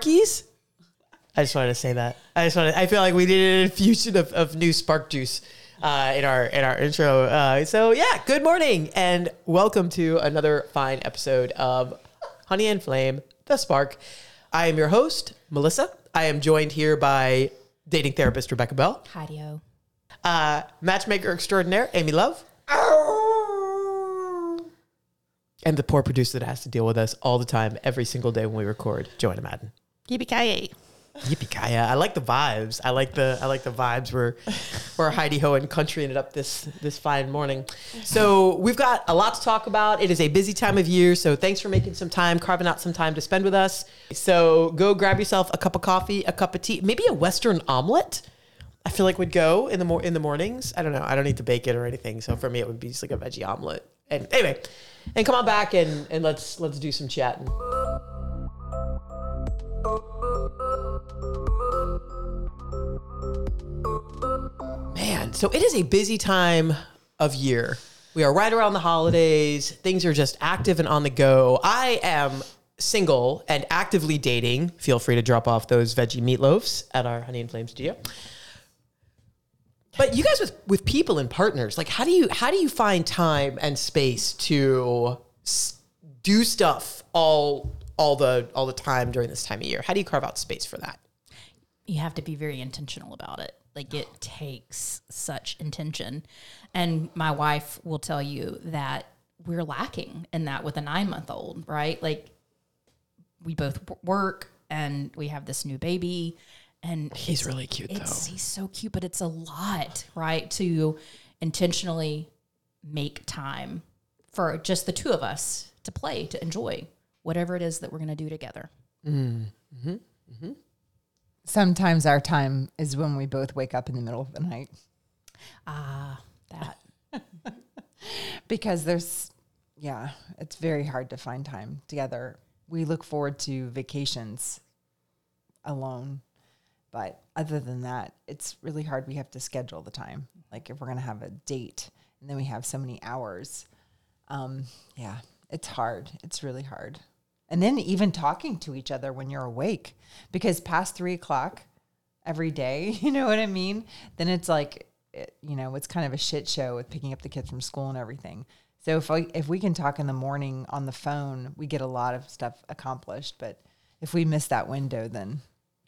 Sparkies? I just wanted to say that. I just wanted. I feel like we needed an infusion of, of new spark juice uh, in our in our intro. Uh, so yeah, good morning and welcome to another fine episode of Honey and Flame, the Spark. I am your host, Melissa. I am joined here by dating therapist Rebekah Bell, Patio. uh, matchmaker extraordinaire Amy Love, and the poor producer that has to deal with us all the time, every single day when we record, Joanna Madden. Yippee ki Yippee I like the vibes. I like the I like the vibes. We're we're Heidi Ho and countrying it up this this fine morning. So we've got a lot to talk about. It is a busy time of year. So thanks for making some time, carving out some time to spend with us. So go grab yourself a cup of coffee, a cup of tea, maybe a Western omelet. I feel like would go in the mor- in the mornings. I don't know. I don't need to bake it or anything. So for me, it would be just like a veggie omelet. And anyway, and come on back and and let's let's do some chatting. Man, so it is a busy time of year. We are right around the holidays. Things are just active and on the go. I am single and actively dating. Feel free to drop off those veggie meatloafs at our Honey and Flame studio. But you guys with with people and partners, like how do you how do you find time and space to s- do stuff all all the all the time during this time of year? How do you carve out space for that? You have to be very intentional about it. Like it takes such intention. And my wife will tell you that we're lacking in that with a nine month old, right? Like we both work and we have this new baby and He's really cute, it's, though. He's so cute, but it's a lot, right? To intentionally make time for just the two of us to play, to enjoy whatever it is that we're going to do together. Sometimes our time is when we both wake up in the middle of the night Ah, that. because there's, yeah, it's very hard to find time together. We look forward to vacations alone, but other than that, it's really hard. We have to schedule the time. Like if we're going to have a date and then we have so many hours, um, yeah, it's hard. It's really hard. And then even talking to each other when you're awake, because past three o'clock every day, you know what I mean? Then it's like, it, you know, it's kind of a shit show with picking up the kids from school and everything. So if I, if we can talk in the morning on the phone, we get a lot of stuff accomplished. But if we miss that window, then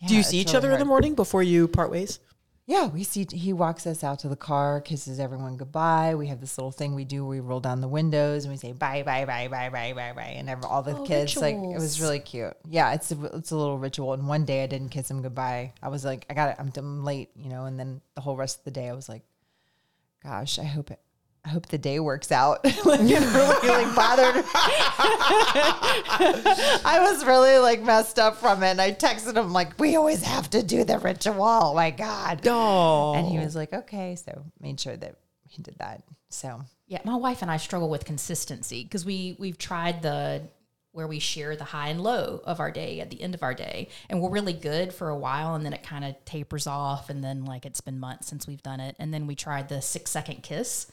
Do you see each really other in the morning before you part ways? Yeah, we see. He walks us out to the car, kisses everyone goodbye. We have this little thing we do. We roll down the windows and we say bye, bye, bye, bye, bye, bye, bye, and every, all the Oh, kids like it was really cute. Yeah, it's a, it's a little ritual. And one day I didn't kiss him goodbye. I was like, I got it. I'm, I'm late, you know. And then the whole rest of the day, I was like, gosh, I hope it. I hope the day works out. like, it really like bothered. I was really like messed up from it. And I texted him like, "We always have to do the ritual." Oh my god. Oh, And he was like, okay. So made sure that he did that. So Yeah, my wife and I struggle with consistency because we we've tried the where we share the high and low of our day at the end of our day, and we're really good for a while, and then it kind of tapers off, and then like it's been months since we've done it, and then we tried the six second kiss.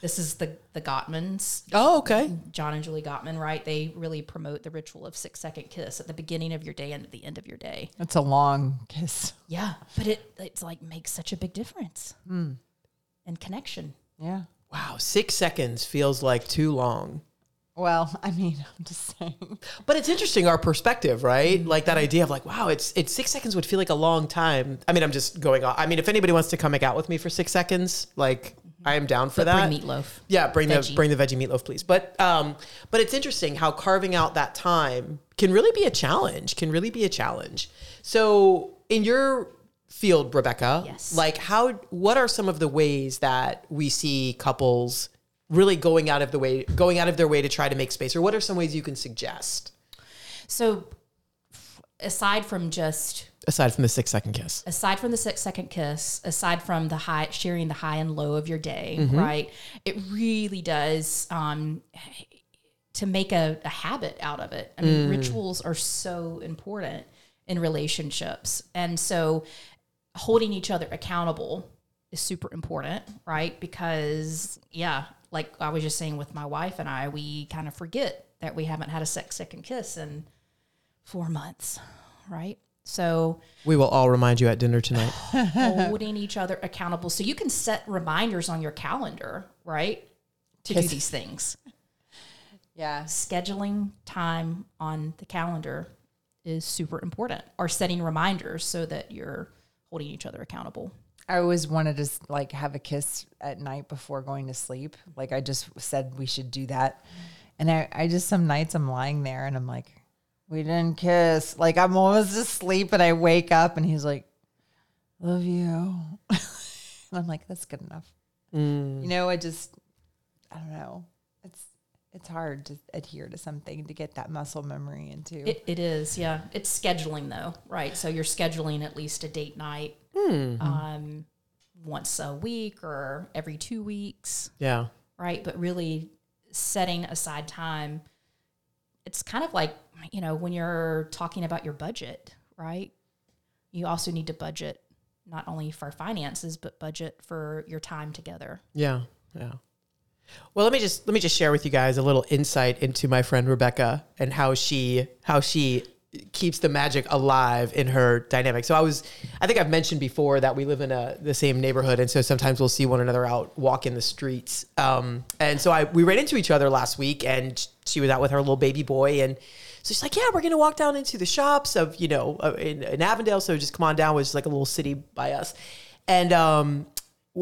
This is the the Gottmans, oh, okay. John and Julie Gottman, right? They really promote the ritual of six second kiss at the beginning of your day and at the end of your day. it's a long kiss. Yeah, but it it's like makes such a big difference hmm. and connection. Yeah. Wow, six seconds feels like too long. Well, I mean, I'm just saying. But it's interesting our perspective, right? Hmm. Like that idea of like, wow, it's it's six seconds would feel like a long time. I mean, I'm just going on. I mean, if anybody wants to come make out with me for six seconds, like I am down for But that. bring meatloaf. Yeah, bring the Veggie. bring the veggie meatloaf, please. But um, but it's interesting how carving out that time can really be a challenge. Can really be a challenge. So in your field, Rebekah, Yes. like how what are some of the ways that we see couples really going out of the way going out of their way to try to make space, or what are some ways you can suggest So, aside from just aside from the six second kiss? aside from the six second kiss, aside from the high sharing the high and low of your day, right? It really does um, to make a, a habit out of it. I mean, rituals are so important in relationships, and so holding each other accountable is super important, right? Because yeah, like I was just saying with my wife and I, we kind of forget that we haven't had a sex second kiss in four months, right? So We will all remind you at dinner tonight. holding each other accountable. So you can set reminders on your calendar, right? To do these things. Yeah. Scheduling time on the calendar is super important, or setting reminders so that you're holding each other accountable. I always wanted to s- like have a kiss at night before going to sleep. Like I just said we should do that. And I, I just some nights I'm lying there and I'm like, we didn't kiss. Like I'm almost asleep and I wake up and he's like, love you. and I'm like, that's good enough. Mm. You know, I just I don't know. It's it's hard to adhere to something to get that muscle memory into. It, it is, yeah. It's scheduling though, right? So you're scheduling at least a date night um, once a week or every two weeks, Yeah. right? But really setting aside time. It's kind of like, you know, when you're talking about your budget, right? You also need to budget not only for finances, but budget for your time together. Yeah, yeah. Well, let me just let me just share with you guys a little insight into my friend Rebekah and how she how she keeps the magic alive in her dynamic. So I was I think I've mentioned before that we live in a the same neighborhood and so sometimes we'll see one another out walking the streets. Um and so I we ran into each other last week and she was out with her little baby boy and so she's like, "Yeah, we're gonna walk down into the shops of you know uh, in, in Avondale. So just come on down, is like a little city by us." And um,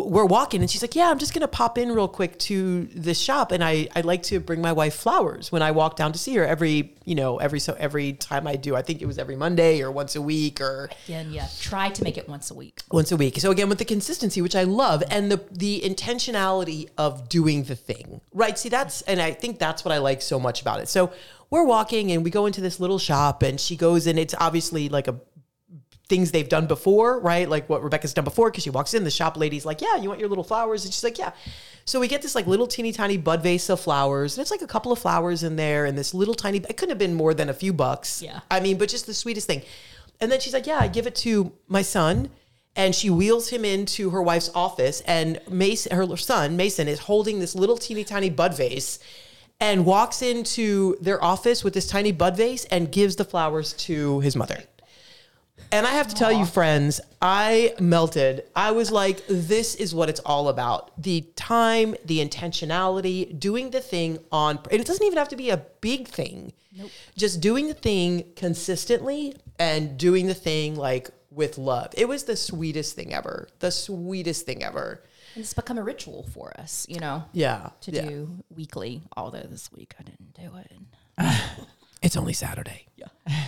we're walking, and she's like, "Yeah, I'm just gonna pop in real quick to the shop, and I I like to bring my wife flowers when I walk down to see her every you know every so every time I do. I think it was every Monday or once a week or Again, yeah, try to make it once a week. once a week. So again, with the consistency, which I love, and the the intentionality of doing the thing, right? See, that's and I think that's what I like so much about it. So we're walking and we go into this little shop, and she goes and It's obviously like a things they've done before, right? Like what Rebekah's done before, because she walks in, the shop lady's like, "Yeah, you want your little flowers?" And she's like, "Yeah." So we get this like little teeny tiny bud vase of flowers, and it's like a couple of flowers in there, and this little tiny. It couldn't have been more than a few bucks. Yeah. I mean, but just the sweetest thing. And then she's like, "Yeah, I give it to my son." And she wheels him into her wife's office, and Mason, her son Mason, is holding this little teeny tiny bud vase, and walks into their office with this tiny bud vase and gives the flowers to his mother. And I have to tell you, friends, I melted. I was like, this is what it's all about. The time, the intentionality, doing the thing on, and it doesn't even have to be a big thing. Nope. Just doing the thing consistently and doing the thing like with love. It was the sweetest thing ever. The sweetest thing ever. And it's become a ritual for us, you know, Yeah. to yeah. do weekly. Although this week I didn't do it. It's only Saturday. Yeah.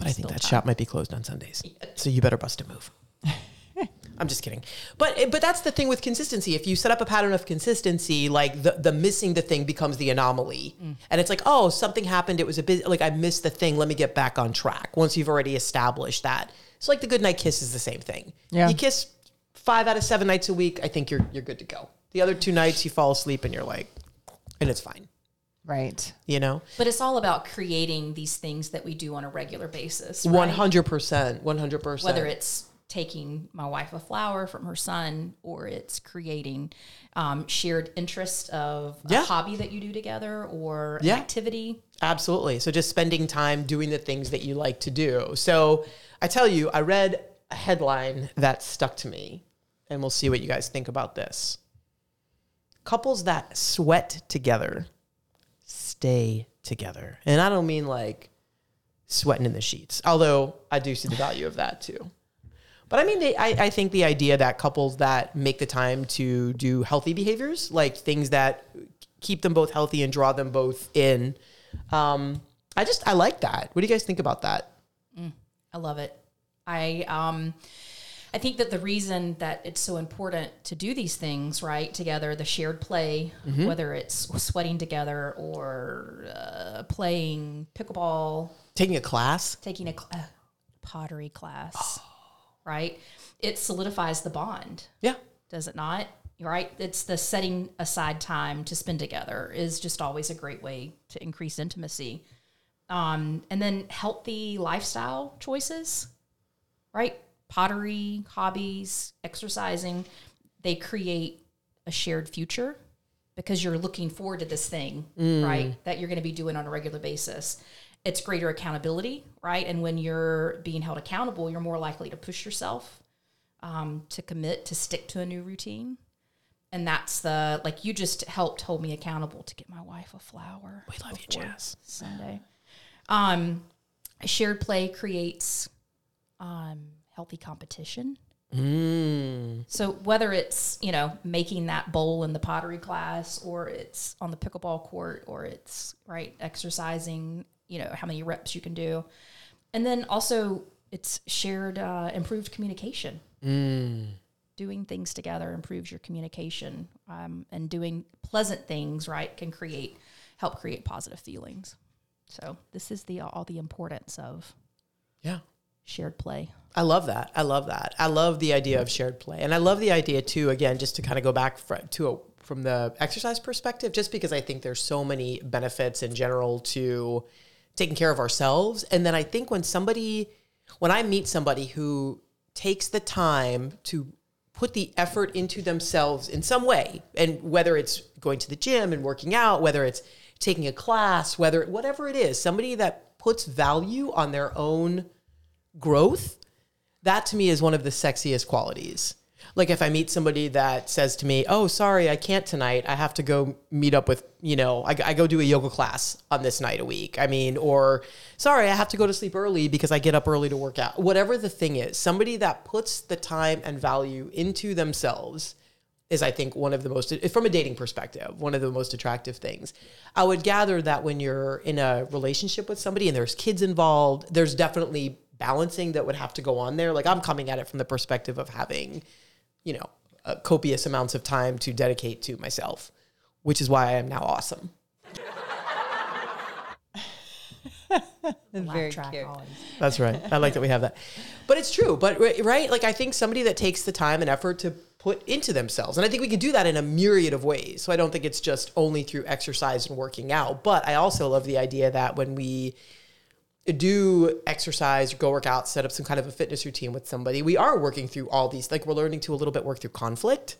But I think that time. shop might be closed on Sundays. So you better bust a move. I'm just kidding. But eh, but that's the thing with consistency. If you set up a pattern of consistency, like the, the missing the thing becomes the anomaly. Mm. And it's like, oh, something happened. It was a bit like I missed the thing. Let me get back on track. Once you've already established that. It's like the good night kiss is the same thing. Yeah. You kiss five out of seven nights a week, I think you're you're good to go. The other two nights you fall asleep and you're like, and it's fine. Right. You know? But it's all about creating these things that we do on a regular basis. Right? hundred percent. One hundred percent. Whether it's taking my wife a flower from her son or it's creating um, shared interest of Yeah. a hobby that you do together or an Yeah. activity. Absolutely. So just spending time doing the things that you like to do. So I tell you, I read a headline that stuck to me, and we'll see what you guys think about this. Couples that sweat together stay together. And I don't mean like sweating in the sheets, although I do see the value of that too. But I mean, they, I, I think the idea that couples that make the time to do healthy behaviors, like things that keep them both healthy and draw them both in, um, I just I like that. What do you guys think about that? I love it. I um I think that the reason that it's so important to do these things right together, the shared play, Mm-hmm. whether it's sweating together or uh, playing pickleball, Taking a class, taking a cl- uh, pottery class, right? It solidifies the bond, yeah, does it not? Right? It's the setting aside time to spend together is just always a great way to increase intimacy. Um, and then healthy lifestyle choices, right? Pottery, hobbies, exercising, they create a shared future because you're looking forward to this thing, Mm. right? That you're going to be doing on a regular basis. It's greater accountability, right? And when you're being held accountable, you're more likely to push yourself um, to commit to stick to a new routine. And that's the like you just helped hold me accountable to get my wife a flower. We love you, Jazz. Sunday. Um, shared play creates um, healthy competition. Mm. So whether it's you know making that bowl in the pottery class, or it's on the pickleball court, or it's right exercising, you know how many reps you can do, and then also it's shared uh, improved communication. Doing things together improves your communication, um, and doing pleasant things right can create help create positive feelings. So this is the all the importance of Yeah. Shared play. I love that. I love that. I love the idea of shared play, and I love the idea too. Again, just to kind of go back to a, from the exercise perspective, just because I think there's so many benefits in general to taking care of ourselves, and then I think when somebody, when I meet somebody who takes the time to put the effort into themselves in some way, and whether it's going to the gym and working out, whether it's taking a class, whether whatever it is, somebody that puts value on their own growth that to me is one of the sexiest qualities. Like if I meet somebody that says to me, "Oh, sorry, I can't tonight. I have to go meet up with, you know, I, I go do a yoga class on this night a week." I mean, or sorry, I have to go to sleep early because I get up early to work out. Whatever the thing is, somebody that puts the time and value into themselves is I think one of the most from a dating perspective, one of the most attractive things. I would gather that when you're in a relationship with somebody and there's kids involved, there's definitely balancing that would have to go on there. Like I'm coming at it from the perspective of having, you know, uh, copious amounts of time to dedicate to myself, which is why I am now awesome. Very track cute. That's right. I like that we have that. But it's true. But right, like I think somebody that takes the time and effort to put into themselves, and I think we can do that in a myriad of ways. So I don't think it's just only through exercise and working out. But I also love the idea that when we do exercise, go work out, set up some kind of a fitness routine with somebody, we are working through all these. Like we're learning to a little bit work through conflict.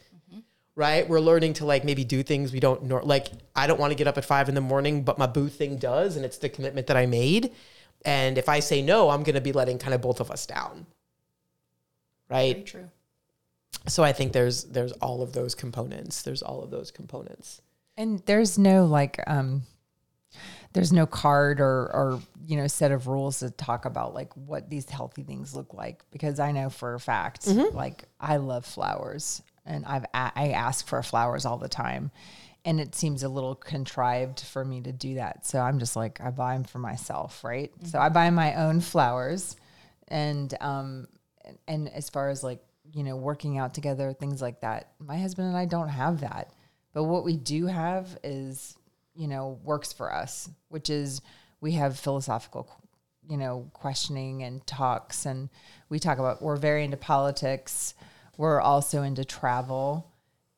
Right, we're learning to like maybe do things we don't nor- like. I don't want to get up at five in the morning, but my boo thing does, and it's the commitment that I made. And if I say no, I'm going to be letting kind of both of us down. Very Right. true. So I think there's there's all of those components. There's all of those components. And there's no like um there's no card or or you know set of rules to talk about like what these healthy things look like because I know for a fact like I love flowers and I've a- I ask for flowers all the time and it seems a little contrived for me to do that. So I'm just like I buy them for myself right? So I buy my own flowers and um and, and as far as like you know working out together things like that my husband and i don't have that. But what we do have is you know works for us which is we have philosophical you know questioning and talks and we talk about we're very into politics. We're also into travel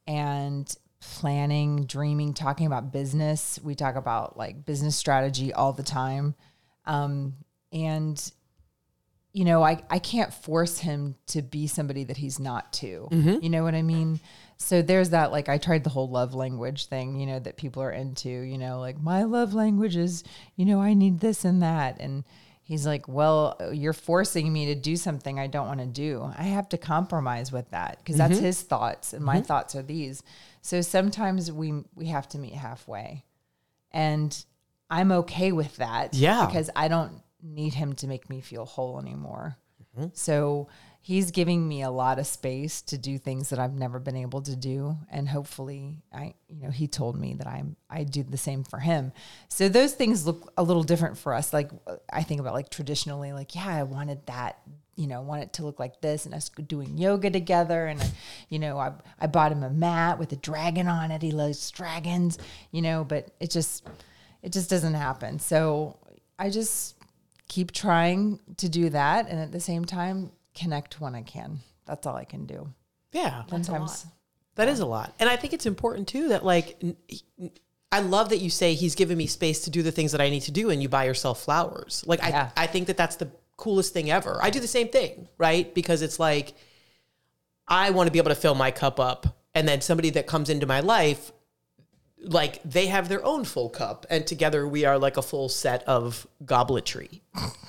and planning dreaming talking about business. We talk about like business strategy all the time. Um, and you know, I, I can't force him to be somebody that he's not to. Mm-hmm. You know what I mean? So there's that, like, I tried the whole love language thing, you know, that people are into, you know, like, my love language is, you know, I need this and that. And he's like, well, you're forcing me to do something I don't want to do. I have to compromise with that because that's mm-hmm. his thoughts and my mm-hmm. thoughts are these. So sometimes we, we have to meet halfway. And I'm okay with that. Yeah. Because I don't need him to make me feel whole anymore. Mm-hmm. So he's giving me a lot of space to do things that I've never been able to do. And hopefully I, you know, he told me that I'm, I do the same for him. So those things look a little different for us. Like uh, I think about like traditionally, like, yeah, I wanted that, you know, want it to look like this and us doing yoga together. And, uh, you know, I, I bought him a mat with a dragon on it. He loves dragons, you know, but it just, it just doesn't happen. So I just keep trying to do that. And at the same time, connect when I can. That's all I can do. Yeah. Sometimes That is a lot. And I think it's important too that like I love that you say he's given me space to do the things that I need to do and you buy yourself flowers. Like Yeah. I I think that that's the coolest thing ever. I do the same thing, right? Because it's like I want to be able to fill my cup up and then somebody that comes into my life like they have their own full cup, and together we are like a full set of gobletry.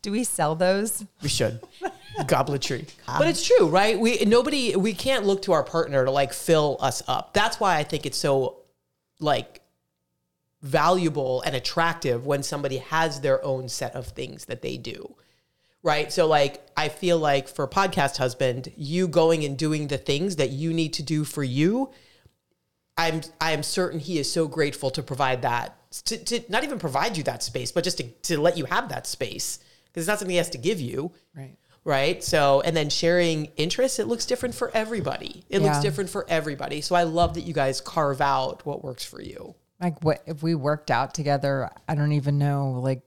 Do we sell those? We should. Gobletry. But ah. it's true, right? We nobody we can't look to our partner to like fill us up. That's why I think it's so like valuable and attractive when somebody has their own set of things that they do. Right? So like I feel like for podcast husband, you going and doing the things that you need to do for you, I'm I am certain he is so grateful to provide that to, to not even provide you that space, but just to, to let you have that space because it's not something he has to give you Right. right? So, and then sharing interests, it looks different for everybody. It looks different for everybody. So, I love that you guys carve out what works for you. Like what if we worked out together? I don't even know. Like,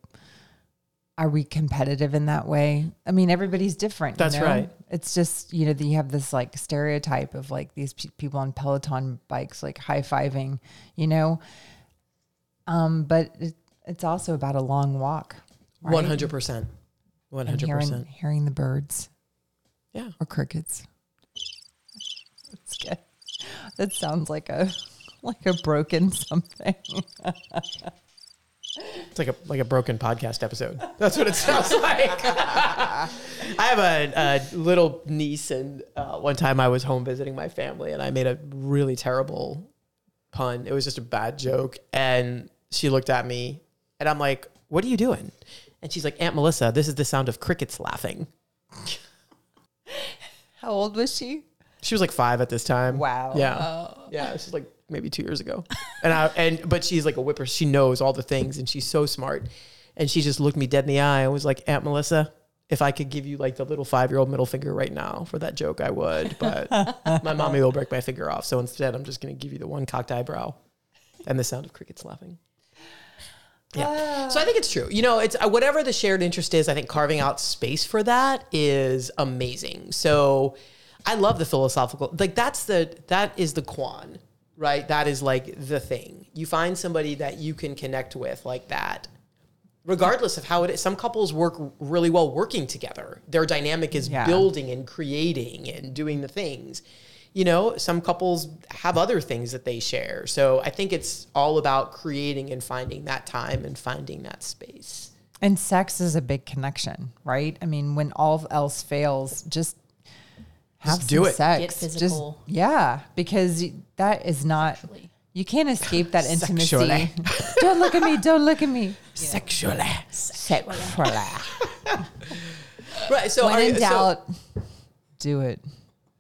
are we competitive in that way? I mean, everybody's different. you That's know? right. It's just you know that you have this like stereotype of like these pe- people on Peloton bikes like high fiving, you know. Um, but it, it's also about a long walk. One hundred percent, One hundred percent. hearing the birds Yeah, or crickets. That's good. That sounds like a like a broken something. it's like a like a broken podcast episode. That's what it sounds like. I have a, a little niece, and uh, one time I was home visiting my family, and I made a really terrible pun. It was just a bad joke, and she looked at me, and I'm like, "What are you doing?" And she's like, "Aunt Melissa, this is the sound of crickets laughing." How old was she? She was like five at this time. Wow. Yeah. Yeah. This is like maybe two years ago. And I and but she's like a whipper. She knows all the things and she's so smart. And she just looked me dead in the eye and was like, Aunt Melissa, if I could give you like the little five year old middle finger right now for that joke, I would. But my mommy will break my finger off. So instead I'm just gonna give you the one cocked eyebrow and the sound of crickets laughing. Yeah. So I think it's true. You know, it's uh, whatever the shared interest is, I think carving out space for that is amazing. So I love the philosophical like that's the that is the quan, right? That is like the thing. You find somebody that you can connect with like that. Regardless of how it is, some couples work really well working together. Their dynamic is Yeah. building and creating and doing the things you know, some couples have other things that they share. So I think it's all about creating and finding that time and finding that space. And sex is a big connection, right? I mean, when all else fails, just have Just some do it. sex. Get Just- yeah, because that is not. You can't escape that intimacy. Sexually. don't look at me. Don't look at me. Sexually. Sexually. Right. So when are you- in so doubt, do it.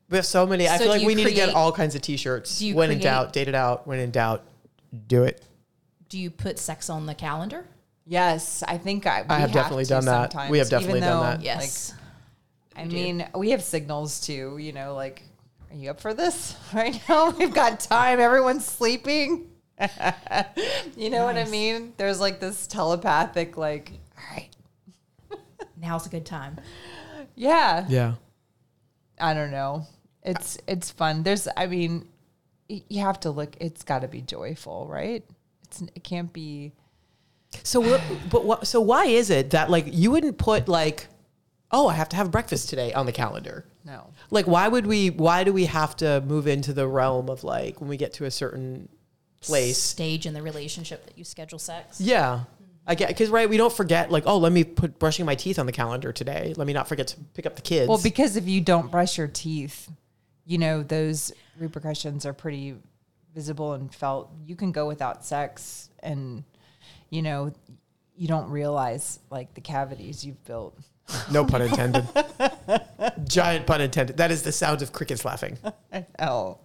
we have so many. I feel like you we need to get all kinds of t-shirts. Do you When in doubt, date it out. When in doubt, do it. Do you put sex on the calendar? Yes, I think I. I we have definitely to done that. sometimes, We have even definitely done though, that. Yes. I mean, we have signals too. You know, like, are you up for this right now? We've got time. Everyone's sleeping. you know what I mean? There's like this telepathic, like, all right, Now's a good time. yeah. Yeah. I don't know. It's it's fun. There's, I mean, you have to look. It's got to be joyful, right? It's it can't be. So what? But what? So why is it that like you wouldn't put like, oh, I have to have breakfast today on the calendar? No. Like, why would we? Why do we have to move into the realm of like when we get to a certain place? Stage in the relationship that you schedule sex. Yeah. I get because right, we don't forget like, oh, let me put brushing my teeth on the calendar today. Let me not forget to pick up the kids. Well, because if you don't brush your teeth, you know, those repercussions are pretty visible and felt. You can go without sex and, you know, you don't realize like the cavities you've built. No pun intended. Giant pun intended. That is the sound of crickets laughing. I know.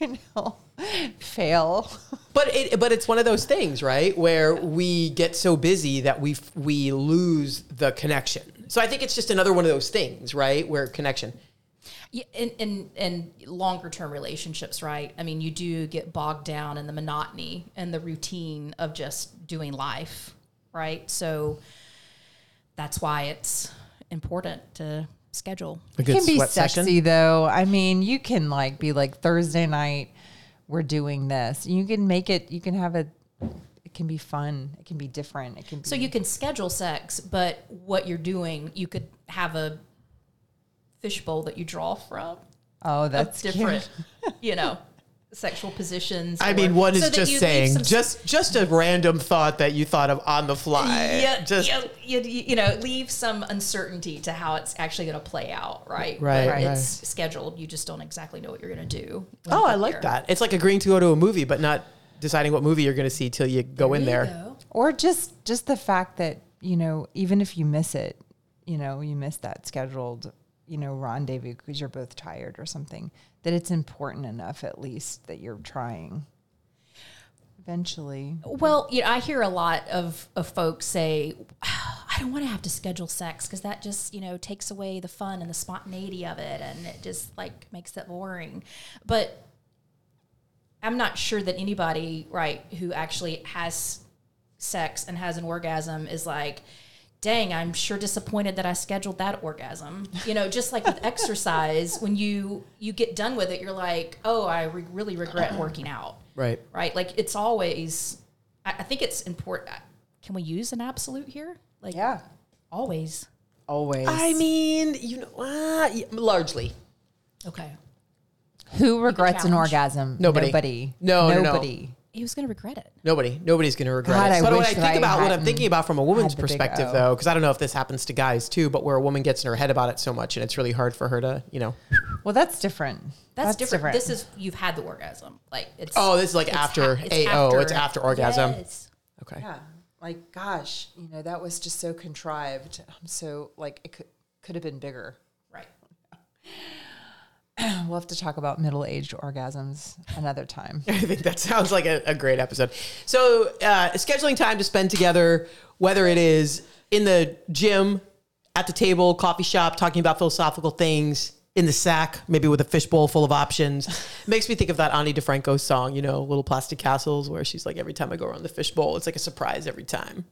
I know. Fail. But it, but it's one of those things, right, where we get so busy that we f- we lose the connection. So I think it's just another one of those things, right, where connection. Yeah, in, in, in longer term relationships, right? I mean, you do get bogged down in the monotony and the routine of just doing life, right? So that's why it's important to schedule. A It can be sweat sexy session. though. I mean, you can like be like Thursday night, we're doing this. You can make it. You can have it. It can be fun. It can be different. It can be. So you can schedule sex, but what you're doing, you could have a fishbowl that you draw from. Oh, that's different, you know, sexual positions. I or- mean, one so is that just saying, some just just a random thought that you thought of on the fly. yeah, just you, you, you know, leave some uncertainty to how it's actually going to play out, right? Right, right. It's scheduled. You just don't exactly know what you're going to do. oh, I like there. that. It's like agreeing to go to a movie, but not deciding what movie you're going to see till you go in There there. go. Or just just the fact that you know, even if you miss it, you know, you miss that scheduled, you know, rendezvous because you're both tired or something. That it's important enough, at least, that you're trying. Eventually, Well, you know, I hear a lot of, of folks say, I don't want to have to schedule sex because that just, you know, takes away the fun and the spontaneity of it and it just like makes it boring. But I'm not sure that anybody, right, who actually has sex and has an orgasm is like, dang, I'm sure disappointed that I scheduled that orgasm. You know, just like with exercise, when you you get done with it, you're like, oh, I re- really regret working out Right. right? Like it's always. I, I think it's important. Can we use an absolute here? Like yeah, always. always. I mean, you know, uh, largely. Okay. who regrets an orgasm? Nobody. Nobody. No, no, no. nobody. He was going to regret it. Nobody, nobody's going to regret God, it. I but when I think I about what I'm thinking about from a woman's had the big perspective, though, because I don't know if this happens to guys too, but where a woman gets in her head about it so much, and it's really hard for her to, you know. Well, that's different. That's, different. This is you've had the orgasm. Like it's. Oh, this is like after ha- it's AO, it's after orgasm. Yes. Okay. Yeah. Like, gosh, you know, that was just so contrived. I'm so like it could could have been bigger. Right. We'll have to talk about middle aged orgasms another time. I think that sounds like a, a great episode. So, uh, scheduling time to spend together, whether it is in the gym, at the table, coffee shop, talking about philosophical things, in the sack, maybe with a fishbowl full of options, makes me think of that Ani DiFranco song, you know, Little Plastic Castles, where she's like, every time I go around the fishbowl, it's like a surprise every time.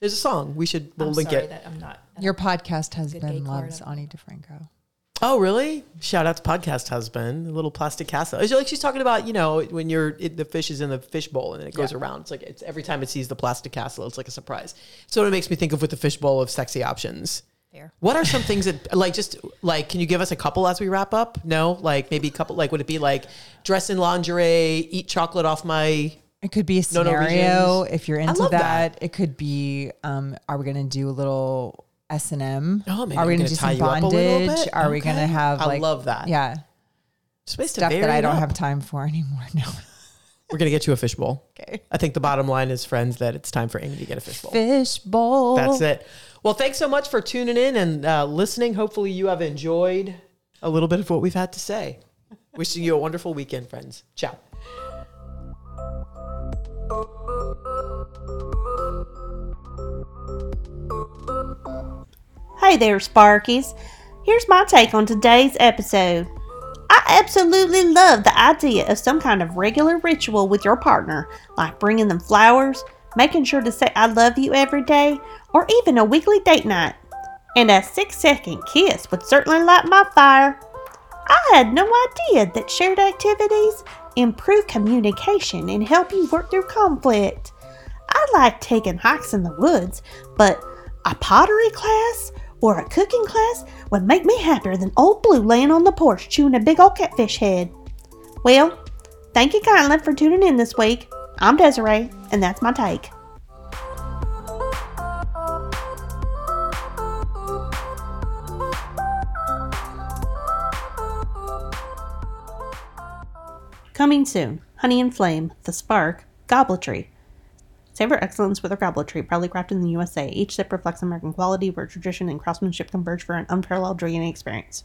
There's a song. We should we'll I'm link sorry it. that I'm not. Your podcast has been loves Clark. Ani DiFranco. Oh, really? Shout out to podcast husband, little plastic castle. It's like she's talking about, you know, when you're it, the fish is in the fish bowl and it goes around. It's like it's every time it sees the plastic castle, it's like a surprise. So it makes me think of with the fish bowl of sexy options. Fair. What are some things that like just like can you give us a couple as we wrap up? No, like maybe a couple. Like would it be like dress in lingerie, eat chocolate off my? It could be a No, no scenario if you're into that. that. It could be, um, are we going to do a little S and M? Oh, are I'm we gonna do some you up a little bondage? Are we going to Okay. have I love that. Yeah, Space stuff that I don't up. have time for anymore. No. We're gonna get you a fishbowl. Okay. I think the bottom line is, friends, that it's time for Amy to get a fishbowl. Fishbowl. That's it. Well, thanks so much for tuning in and uh, listening. Hopefully, you have enjoyed a little bit of what we've had to say. Wishing you a wonderful weekend, friends. Ciao. Hey there, Sparkies. Here's my take on today's episode. I absolutely love the idea of some kind of regular ritual with your partner, like bringing them flowers, making sure to say I love you every day, or even a weekly date night. And a six second kiss would certainly light my fire. I had no idea that shared activities improve communication and help you work through conflict. I like taking hikes in the woods, but a pottery class or a cooking class would make me happier than old Blue laying on the porch chewing a big old catfish head. Well, thank you kindly for tuning in this week. I'm Desiree, and that's my take. Coming soon, Honey and Flame, The Spark, Gobletry. Savor excellence with our gobletry, proudly crafted in the USA. Each sip reflects American quality, where tradition and craftsmanship converge for an unparalleled drinking experience.